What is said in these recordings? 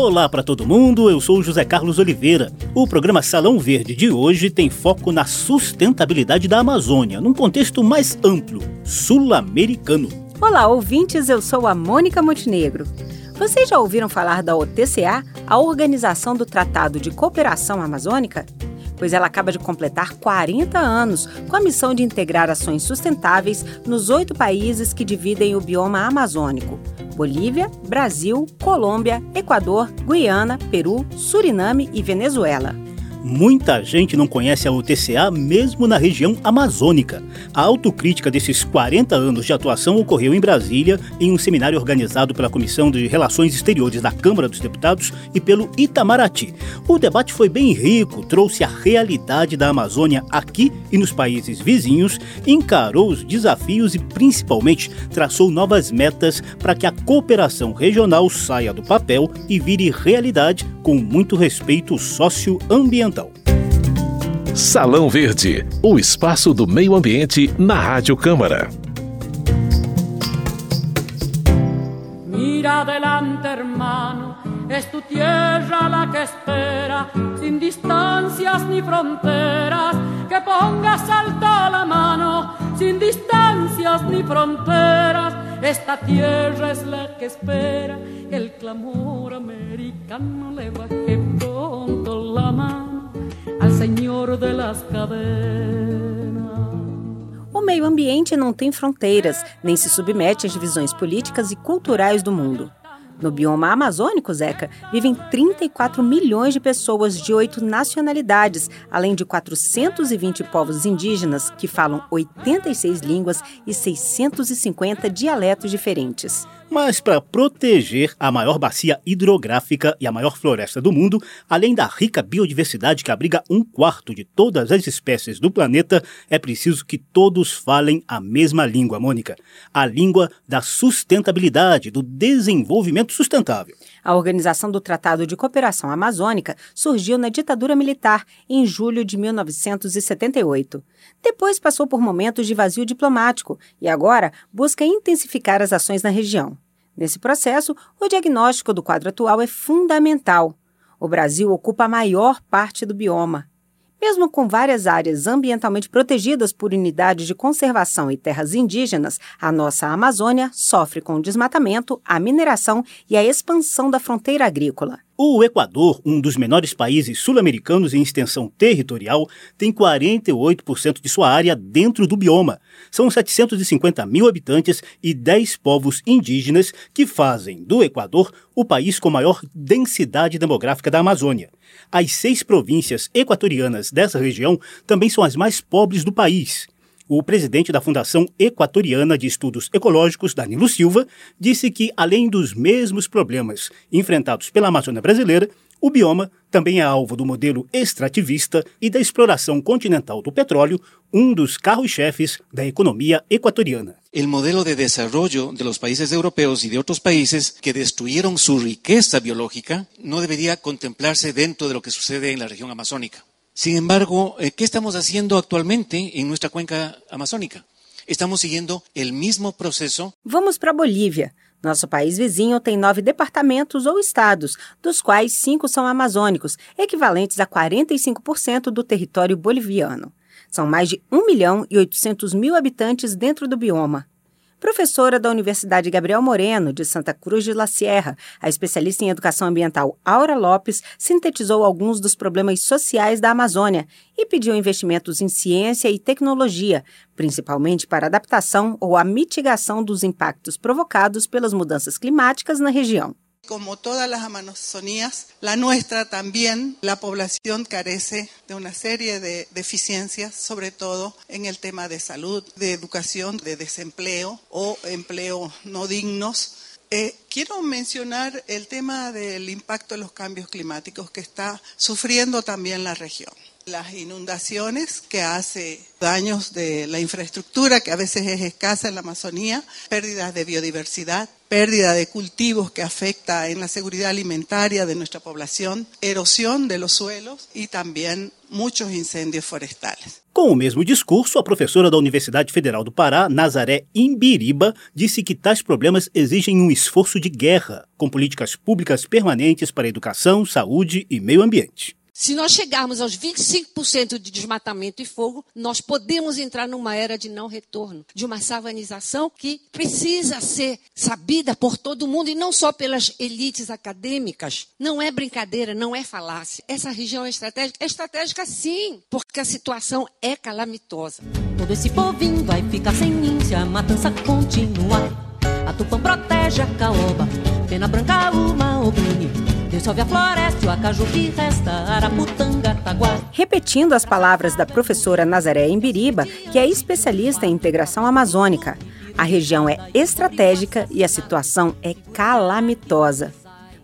Olá para todo mundo, eu sou José Carlos Oliveira. O programa Salão Verde de hoje tem foco na sustentabilidade da Amazônia, num contexto mais amplo, sul-americano. Olá, ouvintes, eu sou a Mônica Montenegro. Vocês já ouviram falar da OTCA, a Organização do Tratado de Cooperação Amazônica? Pois ela acaba de completar 40 anos com a missão de integrar ações sustentáveis nos oito países que dividem o bioma amazônico: Bolívia, Brasil, Colômbia, Equador, Guiana, Peru, Suriname e Venezuela. Muita gente não conhece a UTCA mesmo na região amazônica. A autocrítica desses 40 anos de atuação ocorreu em Brasília, em um seminário organizado pela Comissão de Relações Exteriores da Câmara dos Deputados e pelo Itamaraty. O debate foi bem rico, trouxe a realidade da Amazônia aqui e nos países vizinhos, encarou os desafios e, principalmente, traçou novas metas para que a cooperação regional saia do papel e vire realidade com muito respeito socioambiental. Salão Verde, o espaço do meio ambiente na Rádio Câmara. Mira adelante, hermano, es tu tierra la que espera, sin distancias ni fronteras, que pongas alto la mano, sin distancias ni fronteras. Esta tierra es la que espera el clamor americano le baje pronto la mano al Senhor de las cadenas. O meio ambiente não tem fronteiras, nem se submete às divisões políticas e culturais do mundo. No bioma amazônico, Zeca, vivem 34 milhões de pessoas de oito nacionalidades, além de 420 povos indígenas que falam 86 línguas e 650 dialetos diferentes. Mas para proteger a maior bacia hidrográfica e a maior floresta do mundo, além da rica biodiversidade que abriga um quarto de todas as espécies do planeta, é preciso que todos falem a mesma língua, Mônica. A língua da sustentabilidade, do desenvolvimento sustentável. A Organização do Tratado de Cooperação Amazônica surgiu na ditadura militar em julho de 1978. Depois passou por momentos de vazio diplomático e agora busca intensificar as ações na região. Nesse processo, o diagnóstico do quadro atual é fundamental. O Brasil ocupa a maior parte do bioma. Mesmo com várias áreas ambientalmente protegidas por unidades de conservação e terras indígenas, a nossa Amazônia sofre com o desmatamento, a mineração e a expansão da fronteira agrícola. O Equador, um dos menores países sul-americanos em extensão territorial, tem 48% de sua área dentro do bioma. São 750 mil habitantes e 10 povos indígenas que fazem do Equador o país com maior densidade demográfica da Amazônia. As seis províncias equatorianas dessa região também são as mais pobres do país. O presidente da Fundação Equatoriana de Estudos Ecológicos, Danilo Silva, disse que, além dos mesmos problemas enfrentados pela Amazônia brasileira, o bioma também é alvo do modelo extrativista e da exploração continental do petróleo, um dos carros-chefes da economia equatoriana. El modelo de desarrollo de los países europeos y de otros países que destruyeron su riqueza biológica no debería contemplarse dentro de lo que sucede en la región amazónica. Sin embargo, eh, ¿qué estamos haciendo actualmente en nuestra cuenca amazónica? Estamos siguiendo el mismo proceso. Vamos para Bolívia. Nosso país vizinho tem nove departamentos ou estados, dos quais cinco são amazônicos, equivalentes a 45% do território boliviano. São mais de 1 milhão e 800 mil habitantes dentro do bioma. Professora da Universidade Gabriel Moreno, de Santa Cruz de la Sierra, a especialista em educação ambiental Aura Lopes sintetizou alguns dos problemas sociais da Amazônia e pediu investimentos em ciência e tecnologia, principalmente para adaptação ou a mitigação dos impactos provocados pelas mudanças climáticas na região. Como todas las Amazonías, la nuestra también, la población carece de una serie de deficiencias, sobre todo en el tema de salud, de educación, de desempleo o empleo no dignos. Eh, quiero mencionar el tema del impacto de los cambios climáticos que está sufriendo también la región. Las inundaciones que hace daños de la infraestructura que a veces es escasa en la Amazonía, pérdidas de biodiversidad, pérdida de cultivos que afecta en la seguridad alimentaria de nuestra población, erosión de los suelos y también muchos incendios forestales. Com o mesmo discurso, a professora da Universidade Federal do Pará, Nazaré Imbiriba, disse que tais problemas exigem um esforço de guerra, com políticas públicas permanentes para educação, saúde e meio ambiente. Se nós chegarmos aos 25% de desmatamento e fogo, nós podemos entrar numa era de não retorno, de uma savanização que precisa ser sabida por todo mundo e não só pelas elites acadêmicas. Não é brincadeira, não é falácia. Essa região é estratégica? É estratégica sim, porque a situação é calamitosa. Todo esse povinho vai ficar sem se a matança continuar. A Tupã protege a caoba, pena branca uma opine. A floresta, o acaju que resta, araputanga, taguá. Repetindo as palavras da professora Nazaré Embiriba, que é especialista em integração amazônica, a região é estratégica e a situação é calamitosa.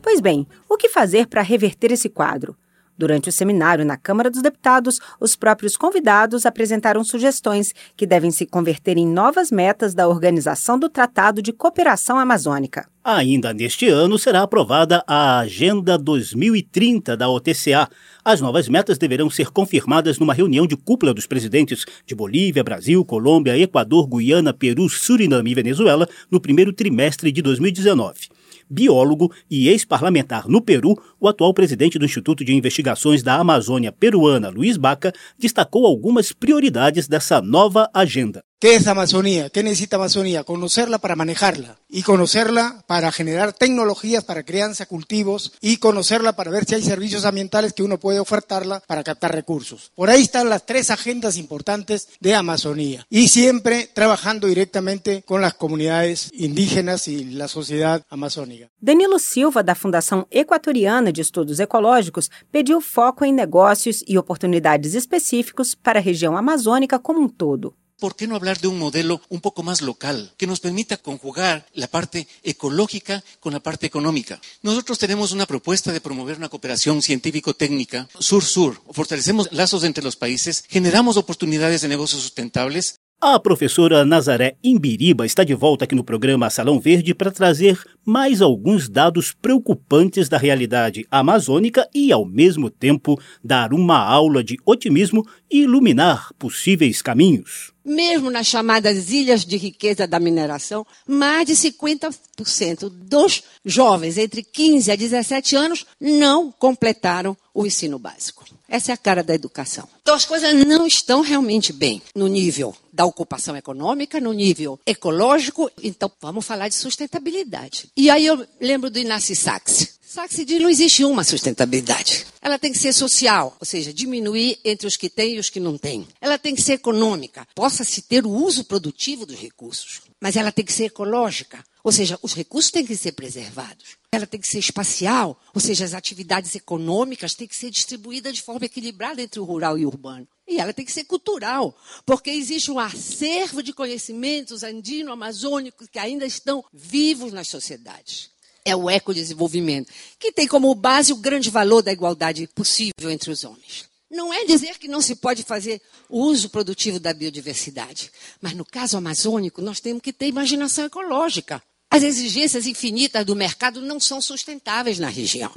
Pois bem, o que fazer para reverter esse quadro? Durante o seminário na Câmara dos Deputados, os próprios convidados apresentaram sugestões que devem se converter em novas metas da organização do Tratado de Cooperação Amazônica. Ainda neste ano será aprovada a Agenda 2030 da OTCA. As novas metas deverão ser confirmadas numa reunião de cúpula dos presidentes de Bolívia, Brasil, Colômbia, Equador, Guiana, Peru, Suriname e Venezuela no primeiro trimestre de 2019 biólogo e ex-parlamentar no Peru, o atual presidente do Instituto de Investigações da Amazônia Peruana, Luiz Baca, destacou algumas prioridades dessa nova agenda. ¿Qué es Amazonía? ¿Qué necesita Amazonía? Conocerla para manejarla y conocerla para generar tecnologías para crianza, cultivos y conocerla para ver si hay servicios ambientales que uno puede ofertarla para captar recursos. Por ahí están las tres agendas importantes de Amazonía y siempre trabajando directamente con las comunidades indígenas y la sociedad amazónica. Danilo Silva, da Fundação Equatoriana de Estudos Ecológicos, pediu foco em negócios e oportunidades específicos para a região amazônica como um todo. ¿Por qué no hablar de un modelo un poco más local que nos permita conjugar la parte ecológica con la parte económica? Nosotros tenemos una propuesta de promover una cooperación científico-técnica sur-sur. Fortalecemos lazos entre los países, generamos oportunidades de negocios sustentables A professora Nazaré Imbiriba está de volta aqui no programa Salão Verde para trazer mais alguns dados preocupantes da realidade amazônica e, ao mesmo tempo, dar uma aula de otimismo e iluminar possíveis caminhos. Mesmo nas chamadas ilhas de riqueza da mineração, mais de 50% dos jovens entre 15 a 17 anos não completaram o ensino básico. Essa é a cara da educação. Então as coisas não estão realmente bem no nível da ocupação econômica, no nível ecológico. Então vamos falar de sustentabilidade. E aí eu lembro do Inácio Sachs. Sachs diz não existe uma sustentabilidade. Ela tem que ser social, ou seja, diminuir entre os que têm e os que não têm. Ela tem que ser econômica, possa-se ter o uso produtivo dos recursos. Mas ela tem que ser ecológica, ou seja, os recursos têm que ser preservados. Ela tem que ser espacial, ou seja, as atividades econômicas têm que ser distribuídas de forma equilibrada entre o rural e o urbano. E ela tem que ser cultural, porque existe um acervo de conhecimentos andino-amazônicos que ainda estão vivos nas sociedades. É o ecodesenvolvimento, que tem como base o grande valor da igualdade possível entre os homens. Não é dizer que não se pode fazer uso produtivo da biodiversidade, mas no caso amazônico nós temos que ter imaginação ecológica. As exigências infinitas do mercado não são sustentáveis na região.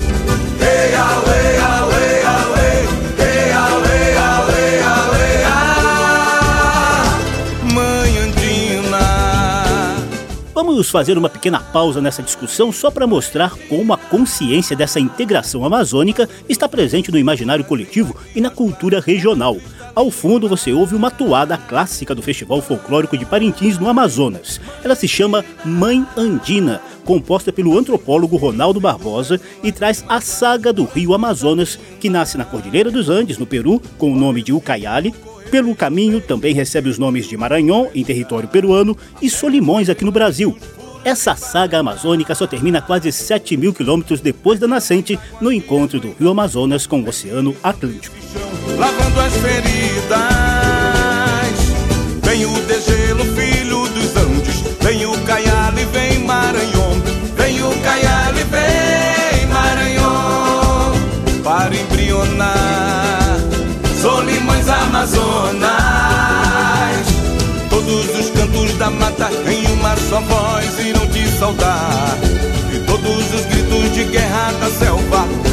Vamos fazer uma pequena pausa nessa discussão só para mostrar como a consciência dessa integração amazônica está presente no imaginário coletivo e na cultura regional. Ao fundo você ouve uma toada clássica do Festival Folclórico de Parintins, no Amazonas. Ela se chama Mãe Andina, composta pelo antropólogo Ronaldo Barbosa e traz a saga do rio Amazonas, que nasce na Cordilheira dos Andes, no Peru, com o nome de Ucayali. Pelo caminho também recebe os nomes de Maranhão, em território peruano, e Solimões, aqui no Brasil. Essa saga amazônica só termina quase 7 mil quilômetros depois da nascente, no encontro do rio Amazonas com o Oceano Atlântico. lavando as feridas. Vem o degelo, filho dos Andes. Vem o Caiali, Amazonas. Todos os cantos da mata em uma só voz irão te saudar. E todos os gritos de guerra da selva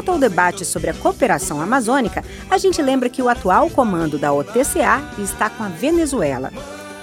volta ao debate sobre a cooperação amazônica, a gente lembra que o atual comando da OTCA está com a Venezuela.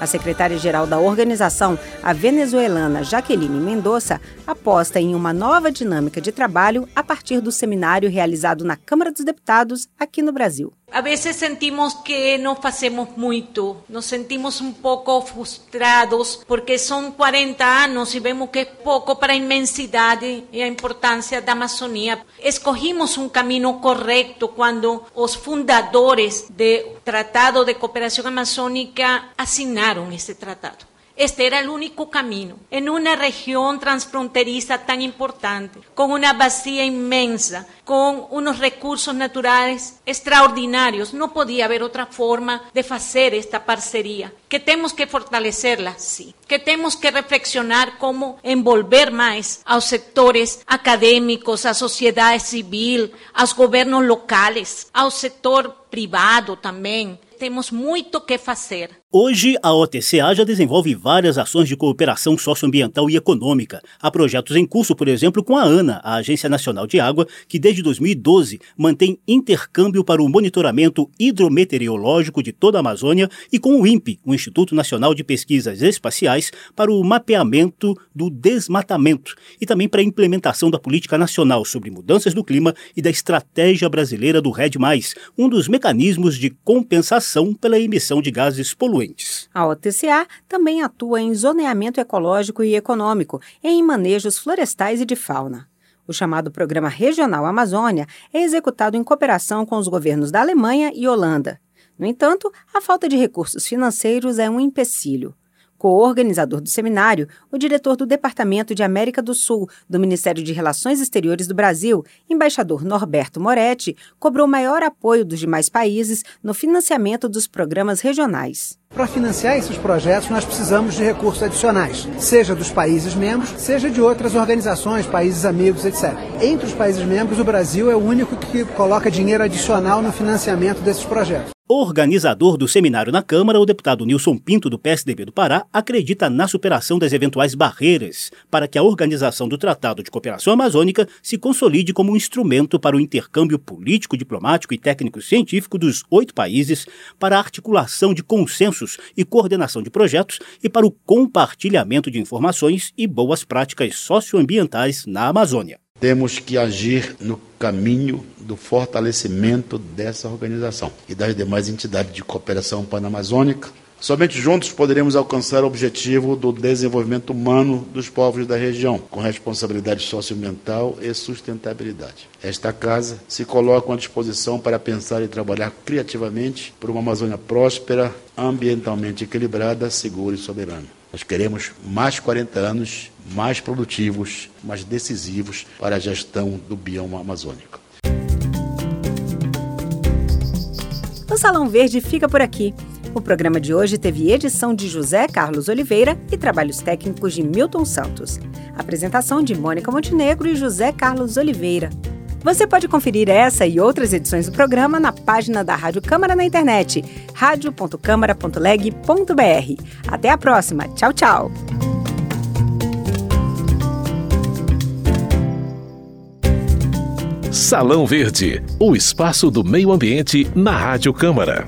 A secretária-geral da organização, a venezuelana Jaqueline Mendonça, aposta em uma nova dinâmica de trabalho a partir do seminário realizado na Câmara dos Deputados aqui no Brasil. A vezes sentimos que não fazemos muito, nos sentimos um pouco frustrados porque são 40 anos e vemos que é pouco para a imensidade e a importância da Amazônia. Escogimos um caminho correto quando os fundadores do Tratado de Cooperação Amazônica assinaram esse tratado. Este era el único camino en una región transfronteriza tan importante, con una vacía inmensa, con unos recursos naturales extraordinarios. No podía haber otra forma de hacer esta parcería. Que tenemos que fortalecerla, sí. Que tenemos que reflexionar cómo envolver más a los sectores académicos, a sociedad civil, a los gobiernos locales, ao sector privado também. Temos muito que fazer. Hoje, a OTCA já desenvolve várias ações de cooperação socioambiental e econômica. Há projetos em curso, por exemplo, com a ANA, a Agência Nacional de Água, que desde 2012 mantém intercâmbio para o monitoramento hidrometeorológico de toda a Amazônia, e com o INPE, o Instituto Nacional de Pesquisas Espaciais, para o mapeamento do desmatamento e também para a implementação da Política Nacional sobre Mudanças do Clima e da Estratégia Brasileira do RED, um dos mecanismos de compensação pela emissão de gases poluentes. A OTCA também atua em zoneamento ecológico e econômico, em manejos florestais e de fauna. O chamado Programa Regional Amazônia é executado em cooperação com os governos da Alemanha e Holanda. No entanto, a falta de recursos financeiros é um empecilho. Co-organizador do seminário, o diretor do Departamento de América do Sul do Ministério de Relações Exteriores do Brasil, embaixador Norberto Moretti, cobrou maior apoio dos demais países no financiamento dos programas regionais. Para financiar esses projetos, nós precisamos de recursos adicionais, seja dos países membros, seja de outras organizações, países amigos, etc. Entre os países membros, o Brasil é o único que coloca dinheiro adicional no financiamento desses projetos. Organizador do seminário na Câmara, o deputado Nilson Pinto, do PSDB do Pará, acredita na superação das eventuais barreiras para que a organização do Tratado de Cooperação Amazônica se consolide como um instrumento para o intercâmbio político, diplomático e técnico-científico dos oito países, para a articulação de consensos e coordenação de projetos e para o compartilhamento de informações e boas práticas socioambientais na Amazônia. Temos que agir no caminho do fortalecimento dessa organização e das demais entidades de cooperação panamazônica. Somente juntos poderemos alcançar o objetivo do desenvolvimento humano dos povos da região, com responsabilidade socioambiental e sustentabilidade. Esta casa se coloca à disposição para pensar e trabalhar criativamente por uma Amazônia próspera, ambientalmente equilibrada, segura e soberana. Nós queremos mais 40 anos mais produtivos, mais decisivos para a gestão do bioma amazônico. O Salão Verde fica por aqui. O programa de hoje teve edição de José Carlos Oliveira e trabalhos técnicos de Milton Santos. Apresentação de Mônica Montenegro e José Carlos Oliveira. Você pode conferir essa e outras edições do programa na página da Rádio Câmara na internet, radio.câmara.leg.br. Até a próxima. Tchau, tchau. Salão Verde, o espaço do meio ambiente na Rádio Câmara.